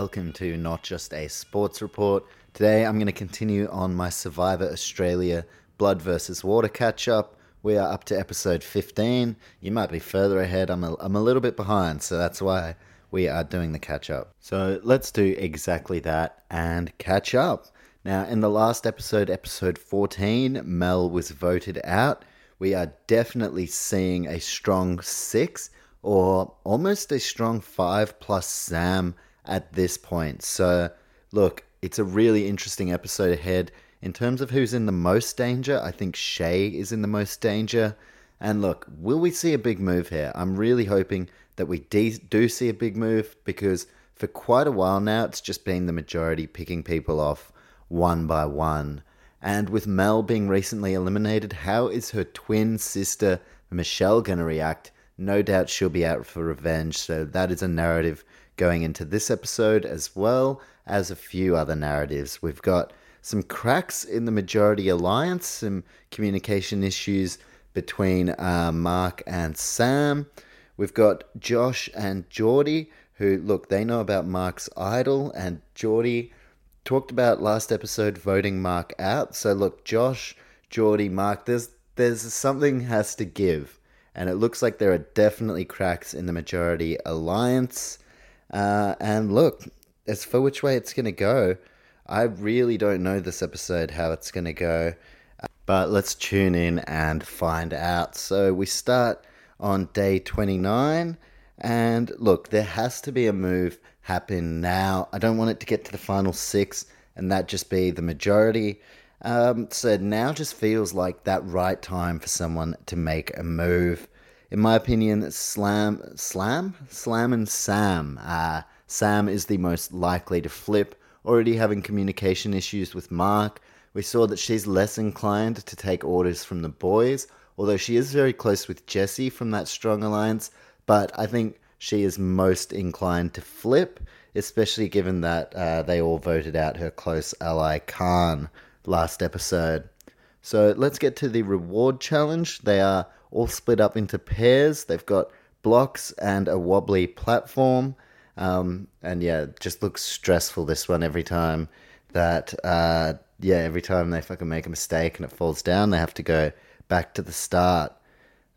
Welcome to Not Just a Sports Report. Today I'm going to continue on my Survivor Australia Blood versus Water catch up. We are up to episode 15. You might be further ahead. I'm a, I'm a little bit behind, so that's why we are doing the catch up. So let's do exactly that and catch up. Now, in the last episode, episode 14, Mel was voted out. We are definitely seeing a strong six or almost a strong five plus Sam at this point. So, look, it's a really interesting episode ahead. In terms of who's in the most danger, I think Shay is in the most danger. And look, will we see a big move here? I'm really hoping that we de- do see a big move because for quite a while now, it's just been the majority picking people off one by one. And with Mel being recently eliminated, how is her twin sister Michelle going to react? No doubt she'll be out for revenge, so that is a narrative going into this episode as well as a few other narratives. We've got some cracks in the majority alliance, some communication issues between uh, Mark and Sam. We've got Josh and Geordie, who look, they know about Mark's idol, and Geordie talked about last episode voting Mark out. So look, Josh, Geordie, Mark, there's there's something has to give and it looks like there are definitely cracks in the majority alliance. Uh, and look, as for which way it's going to go, I really don't know this episode how it's going to go. But let's tune in and find out. So we start on day 29. And look, there has to be a move happen now. I don't want it to get to the final six and that just be the majority. Um, so now just feels like that right time for someone to make a move. In my opinion, Slam, Slam, Slam, and Sam. Uh, Sam is the most likely to flip. Already having communication issues with Mark, we saw that she's less inclined to take orders from the boys, although she is very close with Jesse from that strong alliance. But I think she is most inclined to flip, especially given that uh, they all voted out her close ally Khan last episode. So let's get to the reward challenge. They are all split up into pairs. They've got blocks and a wobbly platform. Um, and yeah, just looks stressful this one every time that, uh, yeah, every time they fucking make a mistake and it falls down, they have to go back to the start.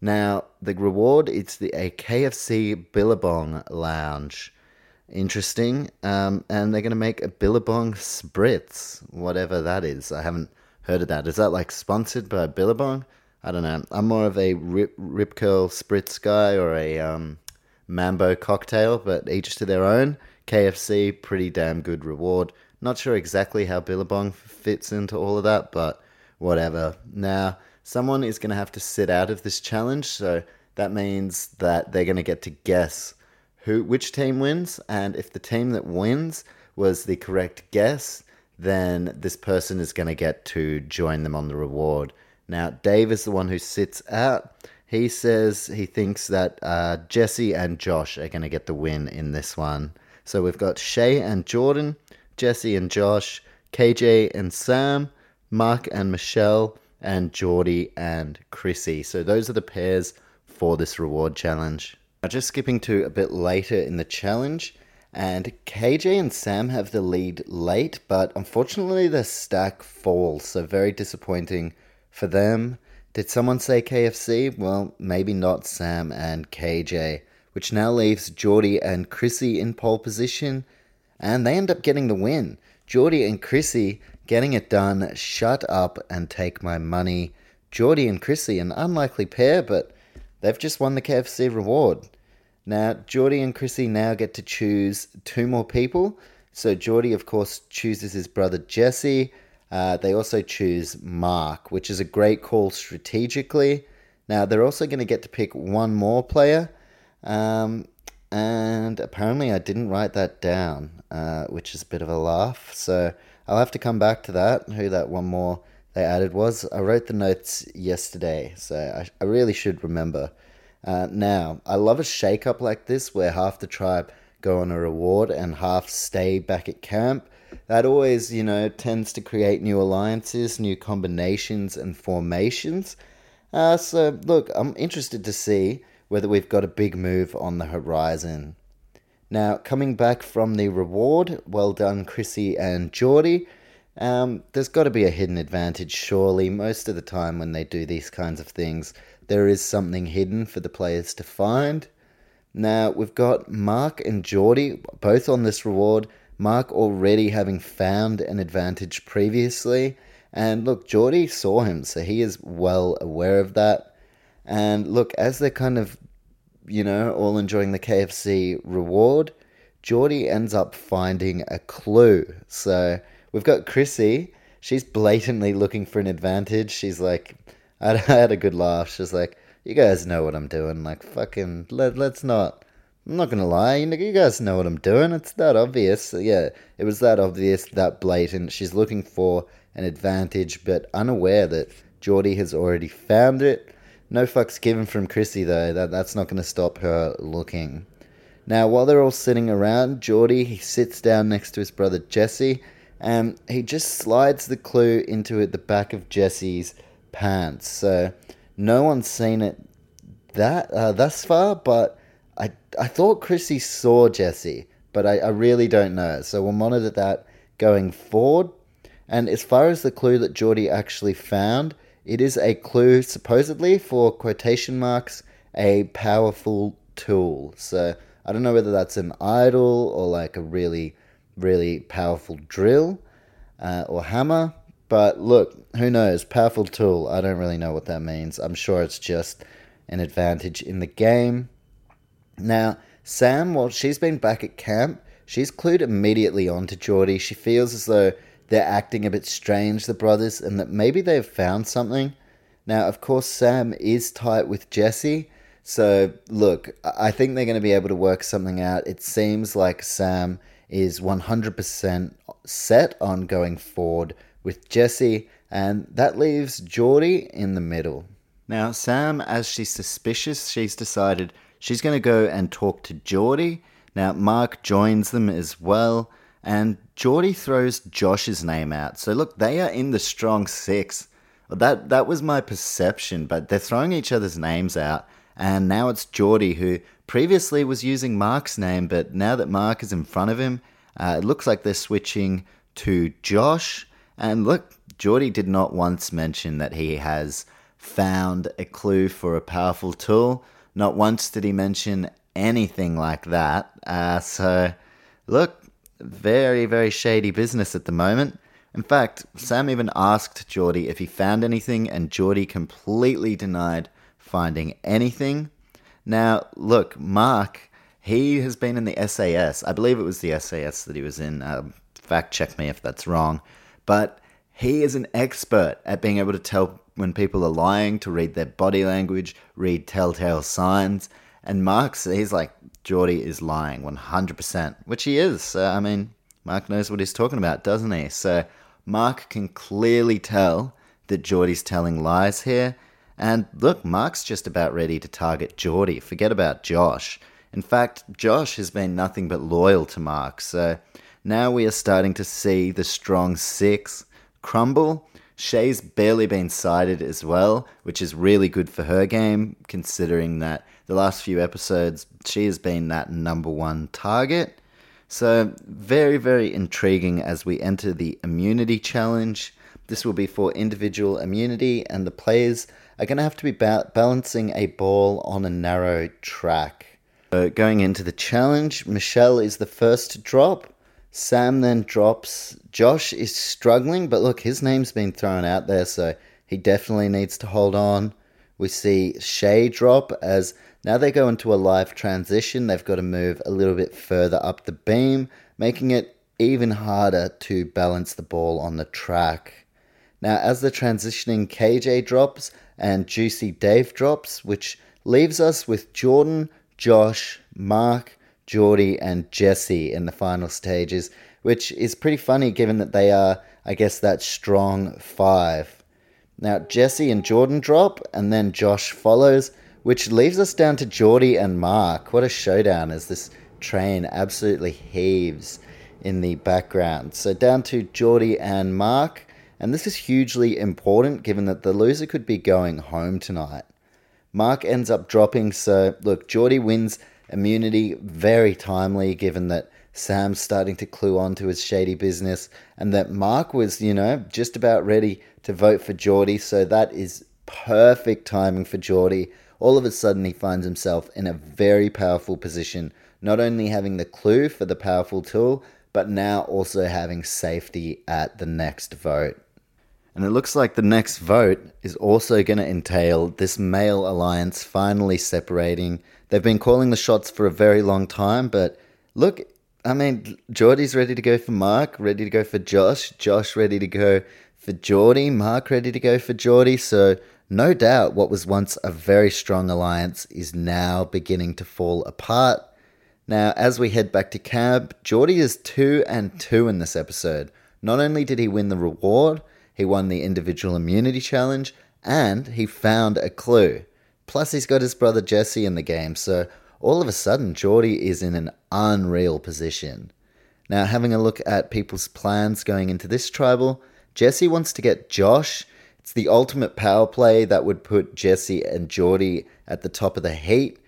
Now, the reward it's the a KFC Billabong Lounge. Interesting. Um, and they're going to make a Billabong Spritz, whatever that is. I haven't heard of that. Is that like sponsored by Billabong? I don't know. I'm more of a rip, rip curl spritz guy or a um, Mambo cocktail, but each to their own. KFC, pretty damn good reward. Not sure exactly how Billabong fits into all of that, but whatever. Now, someone is going to have to sit out of this challenge, so that means that they're going to get to guess who which team wins, and if the team that wins was the correct guess, then this person is going to get to join them on the reward. Now, Dave is the one who sits out. He says he thinks that uh, Jesse and Josh are going to get the win in this one. So we've got Shay and Jordan, Jesse and Josh, KJ and Sam, Mark and Michelle, and Geordie and Chrissy. So those are the pairs for this reward challenge. Now, just skipping to a bit later in the challenge, and KJ and Sam have the lead late, but unfortunately the stack falls, so very disappointing for them. Did someone say KFC? Well, maybe not Sam and KJ, which now leaves Geordie and Chrissy in pole position, and they end up getting the win. Geordie and Chrissy getting it done. Shut up and take my money. Geordie and Chrissy, an unlikely pair, but they've just won the KFC reward. Now, Geordie and Chrissy now get to choose two more people. So Geordie, of course, chooses his brother Jesse. Uh, they also choose Mark, which is a great call strategically. Now, they're also going to get to pick one more player. Um, and apparently I didn't write that down, uh, which is a bit of a laugh. So I'll have to come back to that. Who that one more they added was? I wrote the notes yesterday, so I, I really should remember. Uh, now, I love a shake up like this where half the tribe go on a reward and half stay back at camp. That always, you know, tends to create new alliances, new combinations, and formations. Uh, so, look, I'm interested to see whether we've got a big move on the horizon. Now, coming back from the reward, well done, Chrissy and Geordie. Um, there's got to be a hidden advantage, surely. Most of the time, when they do these kinds of things, there is something hidden for the players to find. Now, we've got Mark and Geordie both on this reward. Mark already having found an advantage previously. And look, Geordie saw him, so he is well aware of that. And look, as they're kind of, you know, all enjoying the KFC reward, Geordie ends up finding a clue. So we've got Chrissy. She's blatantly looking for an advantage. She's like, I had a good laugh. She's like, you guys know what I'm doing. Like, fucking, let, let's not. I'm not gonna lie, you guys know what I'm doing. It's that obvious. Yeah, it was that obvious, that blatant. She's looking for an advantage, but unaware that Geordie has already found it. No fucks given from Chrissy though. That that's not gonna stop her looking. Now, while they're all sitting around, Geordie he sits down next to his brother Jesse, and he just slides the clue into it, the back of Jesse's pants. So no one's seen it that uh, thus far, but I I thought Chrissy saw Jesse, but I, I really don't know. So we'll monitor that going forward. And as far as the clue that Geordie actually found, it is a clue supposedly for quotation marks a powerful tool. So I don't know whether that's an idol or like a really really powerful drill uh, or hammer. But look, who knows? Powerful tool. I don't really know what that means. I'm sure it's just an advantage in the game. Now, Sam, well, she's been back at camp. She's clued immediately on to Geordie. She feels as though they're acting a bit strange, the brothers, and that maybe they've found something. Now, of course, Sam is tight with Jesse. So, look, I think they're going to be able to work something out. It seems like Sam is 100% set on going forward with Jesse, and that leaves Geordie in the middle. Now, Sam, as she's suspicious, she's decided she's going to go and talk to Geordie. Now, Mark joins them as well, and Geordie throws Josh's name out. So, look, they are in the strong six. That that was my perception, but they're throwing each other's names out, and now it's Geordie who previously was using Mark's name, but now that Mark is in front of him, uh, it looks like they're switching to Josh. And look, Geordie did not once mention that he has found a clue for a powerful tool. Not once did he mention anything like that. Uh, so, look, very, very shady business at the moment. In fact, Sam even asked Geordie if he found anything, and Geordie completely denied finding anything. Now, look, Mark, he has been in the SAS. I believe it was the SAS that he was in. Um, fact check me if that's wrong. But he is an expert at being able to tell when people are lying, to read their body language, read telltale signs. And Mark's, he's like, Geordie is lying 100%, which he is. Uh, I mean, Mark knows what he's talking about, doesn't he? So Mark can clearly tell that Geordie's telling lies here. And look, Mark's just about ready to target Geordie. Forget about Josh. In fact, Josh has been nothing but loyal to Mark. So now we are starting to see the strong six crumble. Shay's barely been cited as well, which is really good for her game, considering that the last few episodes she has been that number one target. So, very, very intriguing as we enter the immunity challenge. This will be for individual immunity, and the players are going to have to be ba- balancing a ball on a narrow track. So, going into the challenge, Michelle is the first to drop. Sam then drops. Josh is struggling, but look, his name's been thrown out there, so he definitely needs to hold on. We see Shay drop as now they go into a live transition. They've got to move a little bit further up the beam, making it even harder to balance the ball on the track. Now, as the transitioning KJ drops and Juicy Dave drops, which leaves us with Jordan, Josh, Mark, Geordie and Jesse in the final stages, which is pretty funny given that they are, I guess, that strong five. Now, Jesse and Jordan drop, and then Josh follows, which leaves us down to Geordie and Mark. What a showdown as this train absolutely heaves in the background. So, down to Geordie and Mark, and this is hugely important given that the loser could be going home tonight. Mark ends up dropping, so look, Geordie wins immunity very timely given that Sam's starting to clue on to his shady business and that Mark was, you know, just about ready to vote for Geordie, so that is perfect timing for Geordie. All of a sudden, he finds himself in a very powerful position, not only having the clue for the powerful tool, but now also having safety at the next vote. And it looks like the next vote is also going to entail this male alliance finally separating. They've been calling the shots for a very long time, but look, I mean, Geordie's ready to go for Mark, ready to go for Josh, Josh ready to go for Geordie, Mark ready to go for Geordie. So, no doubt what was once a very strong alliance is now beginning to fall apart. Now, as we head back to cab, Geordie is 2 and 2 in this episode. Not only did he win the reward, he won the individual immunity challenge, and he found a clue. Plus, he's got his brother Jesse in the game, so all of a sudden, Geordie is in an unreal position. Now, having a look at people's plans going into this tribal, Jesse wants to get Josh. It's the ultimate power play that would put Jesse and Geordie at the top of the heat.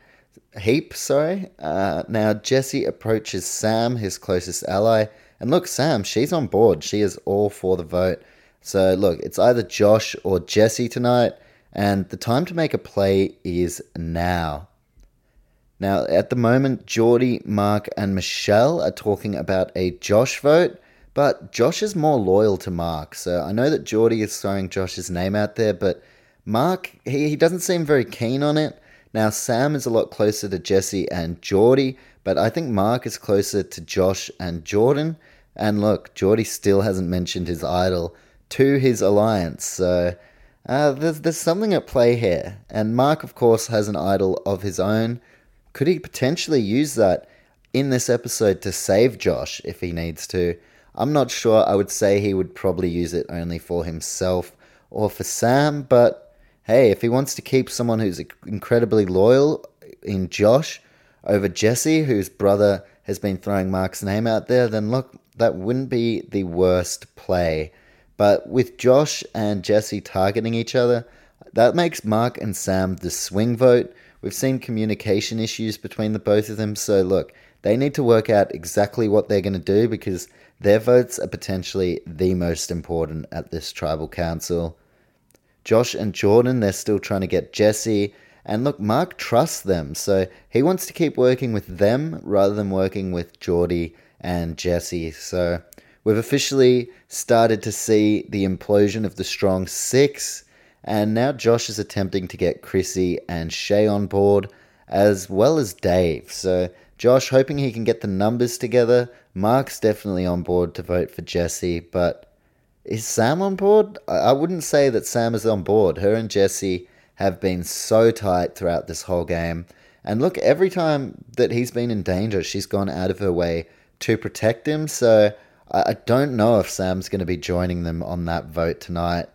Heap, sorry. Uh, now Jesse approaches Sam, his closest ally, and look, Sam, she's on board. She is all for the vote. So, look, it's either Josh or Jesse tonight, and the time to make a play is now. Now, at the moment, Geordie, Mark, and Michelle are talking about a Josh vote, but Josh is more loyal to Mark. So I know that Geordie is throwing Josh's name out there, but Mark, he, he doesn't seem very keen on it. Now, Sam is a lot closer to Jesse and Geordie, but I think Mark is closer to Josh and Jordan. And look, Geordie still hasn't mentioned his idol to his alliance. So uh, there's, there's something at play here. And Mark, of course, has an idol of his own. Could he potentially use that in this episode to save Josh if he needs to? I'm not sure. I would say he would probably use it only for himself or for Sam. But hey, if he wants to keep someone who's incredibly loyal in Josh over Jesse, whose brother has been throwing Mark's name out there, then look, that wouldn't be the worst play. But with Josh and Jesse targeting each other, that makes Mark and Sam the swing vote. We've seen communication issues between the both of them, so look, they need to work out exactly what they're going to do because their votes are potentially the most important at this tribal council. Josh and Jordan, they're still trying to get Jesse. And look, Mark trusts them, so he wants to keep working with them rather than working with Geordie and Jesse. So We've officially started to see the implosion of the strong six, and now Josh is attempting to get Chrissy and Shay on board, as well as Dave. So, Josh hoping he can get the numbers together. Mark's definitely on board to vote for Jesse, but is Sam on board? I wouldn't say that Sam is on board. Her and Jesse have been so tight throughout this whole game. And look, every time that he's been in danger, she's gone out of her way to protect him. So I don't know if Sam's going to be joining them on that vote tonight.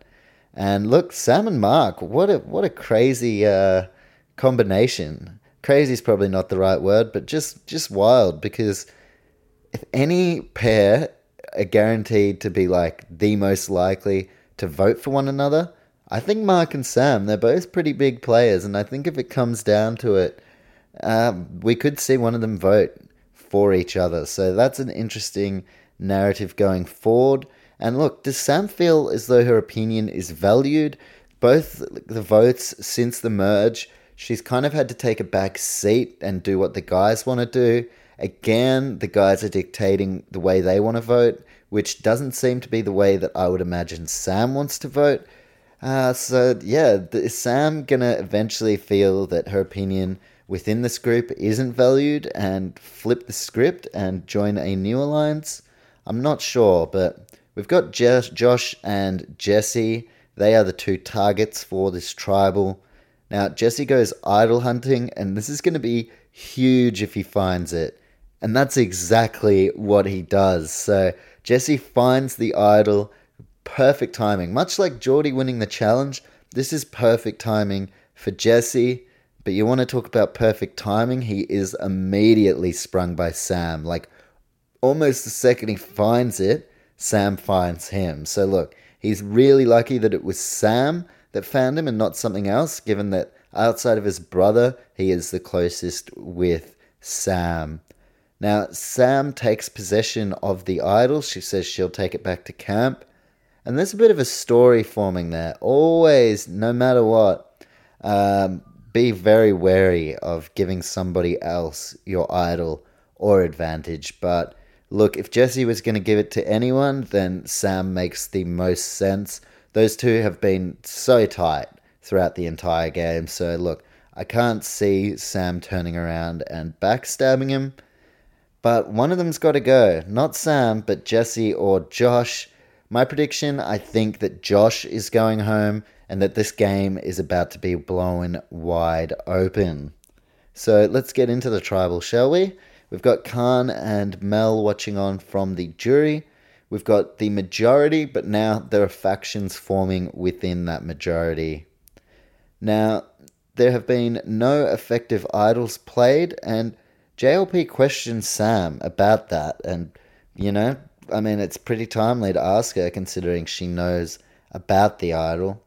And look, Sam and Mark, what a what a crazy uh, combination. Crazy is probably not the right word, but just just wild because if any pair are guaranteed to be like the most likely to vote for one another, I think Mark and Sam they're both pretty big players, and I think if it comes down to it, um, we could see one of them vote for each other. So that's an interesting narrative going forward. And look, does Sam feel as though her opinion is valued? Both the votes since the merge, she's kind of had to take a back seat and do what the guys want to do. Again, the guys are dictating the way they want to vote, which doesn't seem to be the way that I would imagine Sam wants to vote. Uh, so, yeah, is Sam going to eventually feel that her opinion within this group isn't valued and flip the script and join a new alliance? I'm not sure, but we've got Josh and Jesse. They are the two targets for this tribal. Now, Jesse goes idol hunting, and this is going to be huge if he finds it. And that's exactly what he does. So Jesse finds the idol, perfect timing. Much like Geordie winning the challenge, this is perfect timing for Jesse. But you want to talk about perfect timing? He is immediately sprung by Sam. Like almost the second he finds it, Sam finds him. So look, he's really lucky that it was Sam that found him and not something else, given that outside of his brother, he is the closest with Sam. Now, Sam takes possession of the idol. She says she'll take it back to camp. And there's a bit of a story forming there. Always, no matter what, um, be very wary of giving somebody else your idol or advantage. But look, if Jesse was going to give it to anyone, then Sam makes the most sense. Those two have been so tight throughout the entire game. So, look, I can't see Sam turning around and backstabbing him. But one of them's got to go. Not Sam, but Jesse or Josh. My prediction I think that Josh is going home and that this game is about to be blown wide open. So let's get into the tribal, shall we? We've got Khan and Mel watching on from the jury. We've got the majority, but now there are factions forming within that majority. Now, there have been no effective idols played, and JLP questions Sam about that. And, you know, I mean, it's pretty timely to ask her considering she knows about the idol.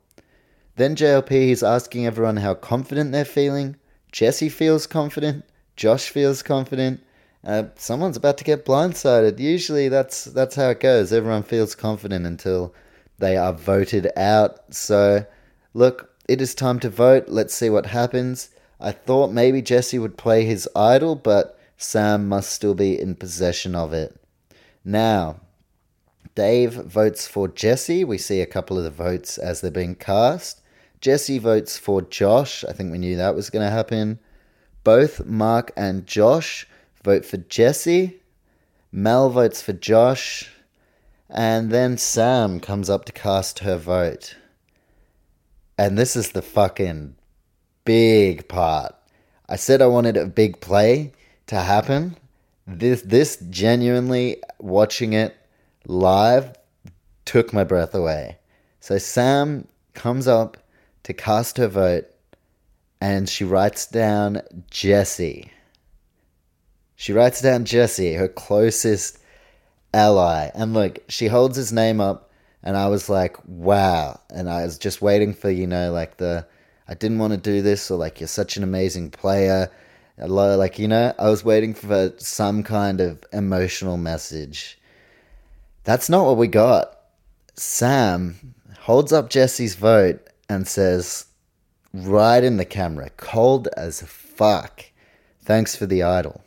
Then JLP is asking everyone how confident they're feeling. Jesse feels confident. Josh feels confident. Uh, someone's about to get blindsided. Usually, that's that's how it goes. Everyone feels confident until they are voted out. So, look, it is time to vote. Let's see what happens. I thought maybe Jesse would play his idol, but Sam must still be in possession of it. Now, Dave votes for Jesse. We see a couple of the votes as they're being cast. Jesse votes for Josh. I think we knew that was going to happen. Both Mark and Josh vote for Jesse. Mel votes for Josh. And then Sam comes up to cast her vote. And this is the fucking big part. I said I wanted a big play to happen. This this genuinely watching it live took my breath away. So Sam comes up to cast her vote and she writes down Jesse. She writes down Jesse, her closest ally. And look, she holds his name up and I was like, wow. And I was just waiting for, you know, like the I didn't want to do this, or like, you're such an amazing player. Like, you know, I was waiting for some kind of emotional message. That's not what we got. Sam holds up Jesse's vote and says, right in the camera, cold as fuck, thanks for the idol.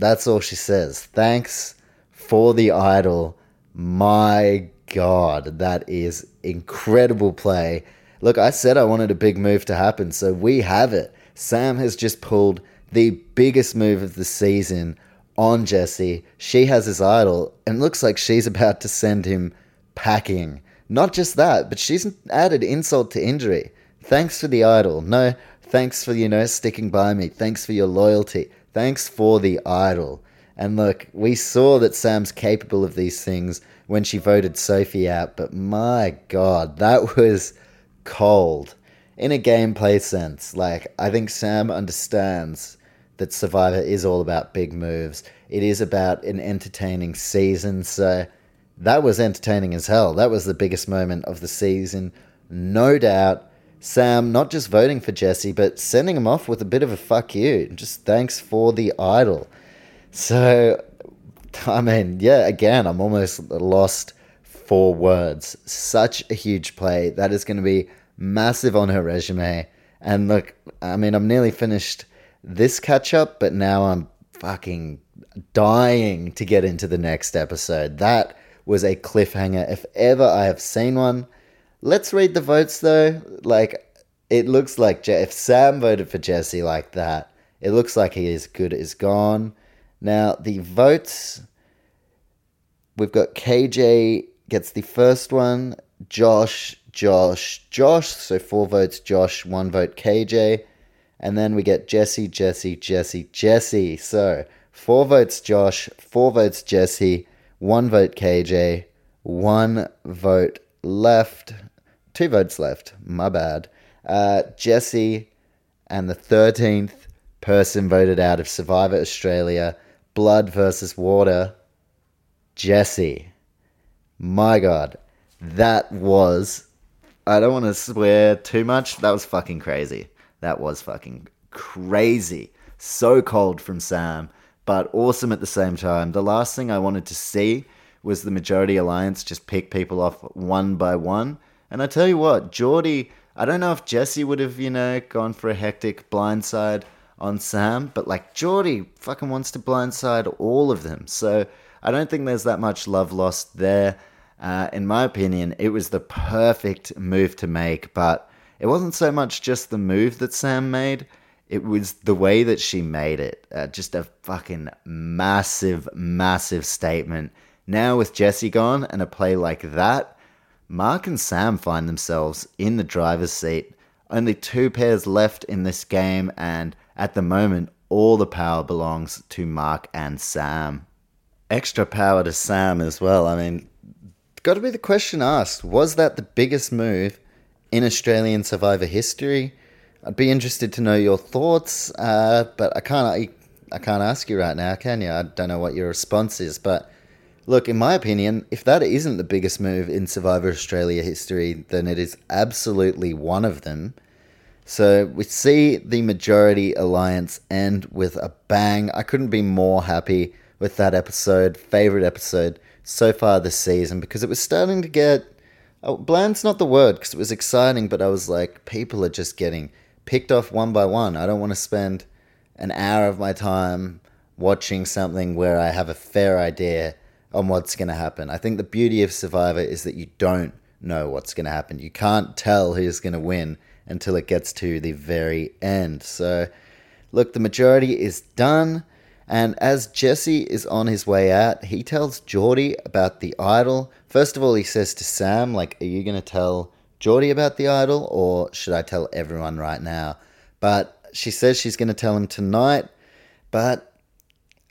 That's all she says. Thanks for the idol. My God, that is incredible play Look, I said I wanted a big move to happen, so we have it. Sam has just pulled the biggest move of the season on Jesse. She has his idol, and looks like she's about to send him packing. Not just that, but she's added insult to injury. Thanks for the idol. No, thanks for, you know, sticking by me. Thanks for your loyalty. Thanks for the idol. And look, we saw that Sam's capable of these things when she voted Sophie out, but my god, that was cold in a gameplay sense. Like, I think Sam understands that Survivor is all about big moves. It is about an entertaining season. So that was entertaining as hell. That was the biggest moment of the season, no doubt. Sam not just voting for Jesse, but sending him off with a bit of a fuck you. Just thanks for the idol. So, I mean, yeah, again, I'm almost lost for words. Such a huge play. That is going to be massive on her resume. And look, I mean, I'm nearly finished this catch up, but now I'm fucking dying to get into the next episode. That was a cliffhanger if ever I have seen one. Let's read the votes though. Like, it looks like Je- if Sam voted for Jesse like that, it looks like he is good as gone. Now, the votes we've got KJ gets the first one, Josh, Josh, Josh. So four votes Josh, one vote KJ. And then we get Jesse, Jesse, Jesse, Jesse. So four votes Josh, four votes Jesse, one vote KJ, one vote left, two votes left. My bad. Uh, Jesse and the 13th person voted out of Survivor Australia, Blood versus Water, Jesse. My God, that was. I don't want to swear too much. That was fucking crazy. That was fucking crazy. So cold from Sam, but awesome at the same time. The last thing I wanted to see was the Majority Alliance just pick people off one by one. And I tell you what, Geordie, I don't know if Jesse would have, you know, gone for a hectic blindside on Sam, but like Geordie fucking wants to blindside all of them. So I don't think there's that much love lost there. Uh, in my opinion, it was the perfect move to make, but it wasn't so much just the move that Sam made, it was the way that she made it. Uh, just a fucking massive, massive statement. Now, with Jesse gone and a play like that, Mark and Sam find themselves in the driver's seat. Only two pairs left in this game, and at the moment, all the power belongs to Mark and Sam. Extra power to Sam as well. I mean, got to be the question asked was that the biggest move in Australian Survivor history? I'd be interested to know your thoughts, uh, but I can't. I, I can't ask you right now, can you? I don't know what your response is, but look, in my opinion, if that isn't the biggest move in Survivor Australia history, then it is absolutely one of them. So we see the majority alliance end with a bang. I couldn't be more happy with that episode, favorite episode so far this season, because it was starting to get. Oh, bland's not the word because it was exciting, but I was like, people are just getting picked off one by one. I don't want to spend an hour of my time watching something where I have a fair idea on what's going to happen. I think the beauty of Survivor is that you don't know what's going to happen. You can't tell who's going to win until it gets to the very end. So, look, the majority is done. And as Jesse is on his way out, he tells Geordie about the idol. First of all, he says to Sam, like, are you going to tell Geordie about the idol or should I tell everyone right now? But she says she's going to tell him tonight. But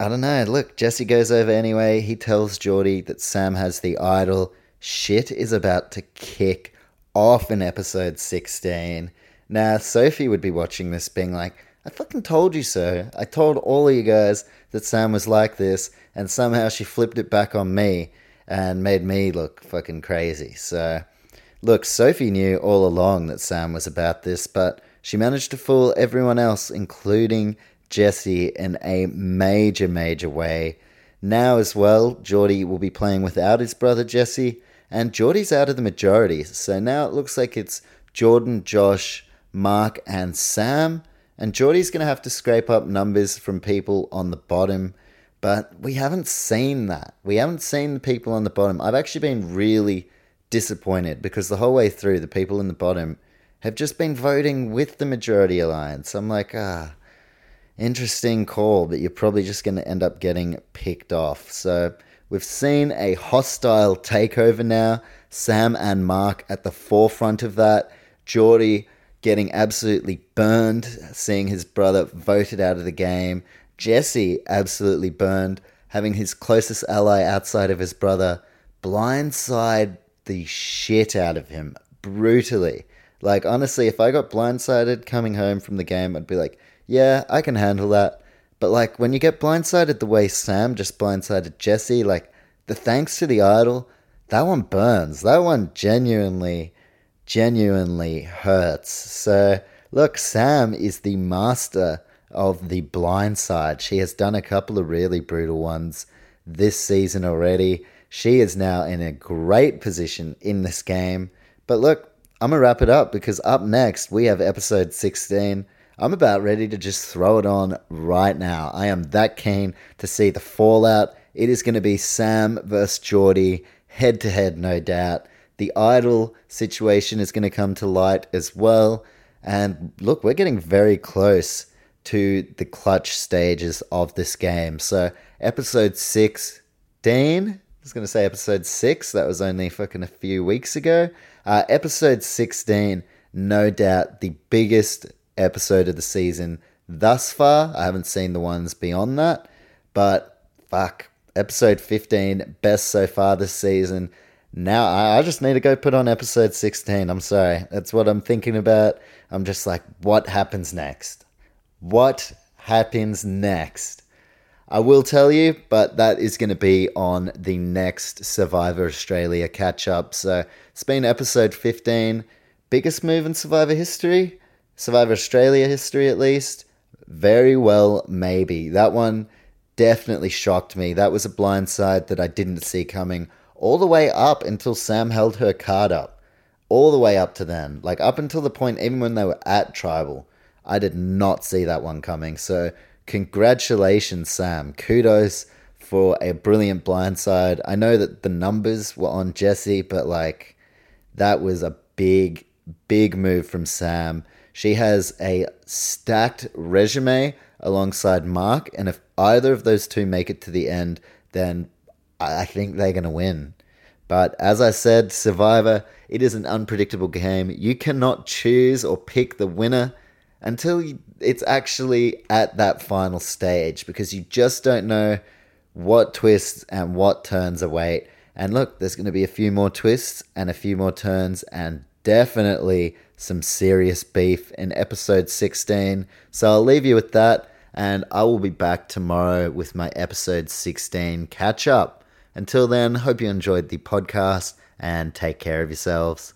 I don't know. Look, Jesse goes over anyway. He tells Geordie that Sam has the idol. Shit is about to kick off in episode 16. Now, Sophie would be watching this being like, I fucking told you so. I told all of you guys that Sam was like this, and somehow she flipped it back on me and made me look fucking crazy. So, look, Sophie knew all along that Sam was about this, but she managed to fool everyone else, including Jesse, in a major, major way. Now, as well, Geordie will be playing without his brother Jesse, and Geordie's out of the majority. So now it looks like it's Jordan, Josh, Mark, and Sam. And Geordie's going to have to scrape up numbers from people on the bottom, but we haven't seen that. We haven't seen the people on the bottom. I've actually been really disappointed because the whole way through, the people in the bottom have just been voting with the majority alliance. I'm like, ah, interesting call, but you're probably just going to end up getting picked off. So we've seen a hostile takeover now. Sam and Mark at the forefront of that. Geordie getting absolutely burned, seeing his brother voted out of the game. Jesse absolutely burned, having his closest ally outside of his brother blindside the shit out of him brutally. Like, honestly, if I got blindsided coming home from the game, I'd be like, yeah, I can handle that. But, like, when you get blindsided the way Sam just blindsided Jesse, like, the thanks to the idol, that one burns. That one genuinely genuinely hurts. So, look, Sam is the master of the blind side. She has done a couple of really brutal ones this season already. She is now in a great position in this game. But look, I'm going to wrap it up because up next we have episode 16. I'm about ready to just throw it on right now. I am that keen to see the fallout. It is going to be Sam versus Geordie, head to head, no doubt. The idol situation is going to come to light as well. And look, we're getting very close to the clutch stages of this game. So, episode 16, I was going to say episode 6, that was only fucking a few weeks ago. Uh, episode 16, no doubt the biggest episode of the season thus far. I haven't seen the ones beyond that. But fuck, episode 15, best so far this season. Now I, I just need to go put on episode 16. I'm sorry. That's what I'm thinking about. I'm just like, what happens next? What happens next? I will tell you, but that is going to be on the next Survivor Australia catch up. So it's been episode 15. Biggest move in Survivor history? Survivor Australia history, at least? Very well, maybe. That one definitely shocked me. That was a blindside that I didn't see coming all the way up until Sam held her card up. All the way up to then. Like up until the point, even when they were at Tribal, I did not see that one coming. So congratulations, Sam. Kudos for a brilliant blindside. I know that the numbers were on Jesse, but like that was a big, big move from Sam. She has a stacked resume alongside Mark, and if either of those two make it to the end, then I think they're going to win. But as I said, Survivor, it is an unpredictable game. You cannot choose or pick the winner until it's actually at that final stage because you just don't know what twists and what turns await. And look, there's going to be a few more twists and a few more turns, and definitely some serious beef in episode 16. So I'll leave you with that, and I will be back tomorrow with my episode 16 catch up. Until then, hope you enjoyed the podcast and take care of yourselves.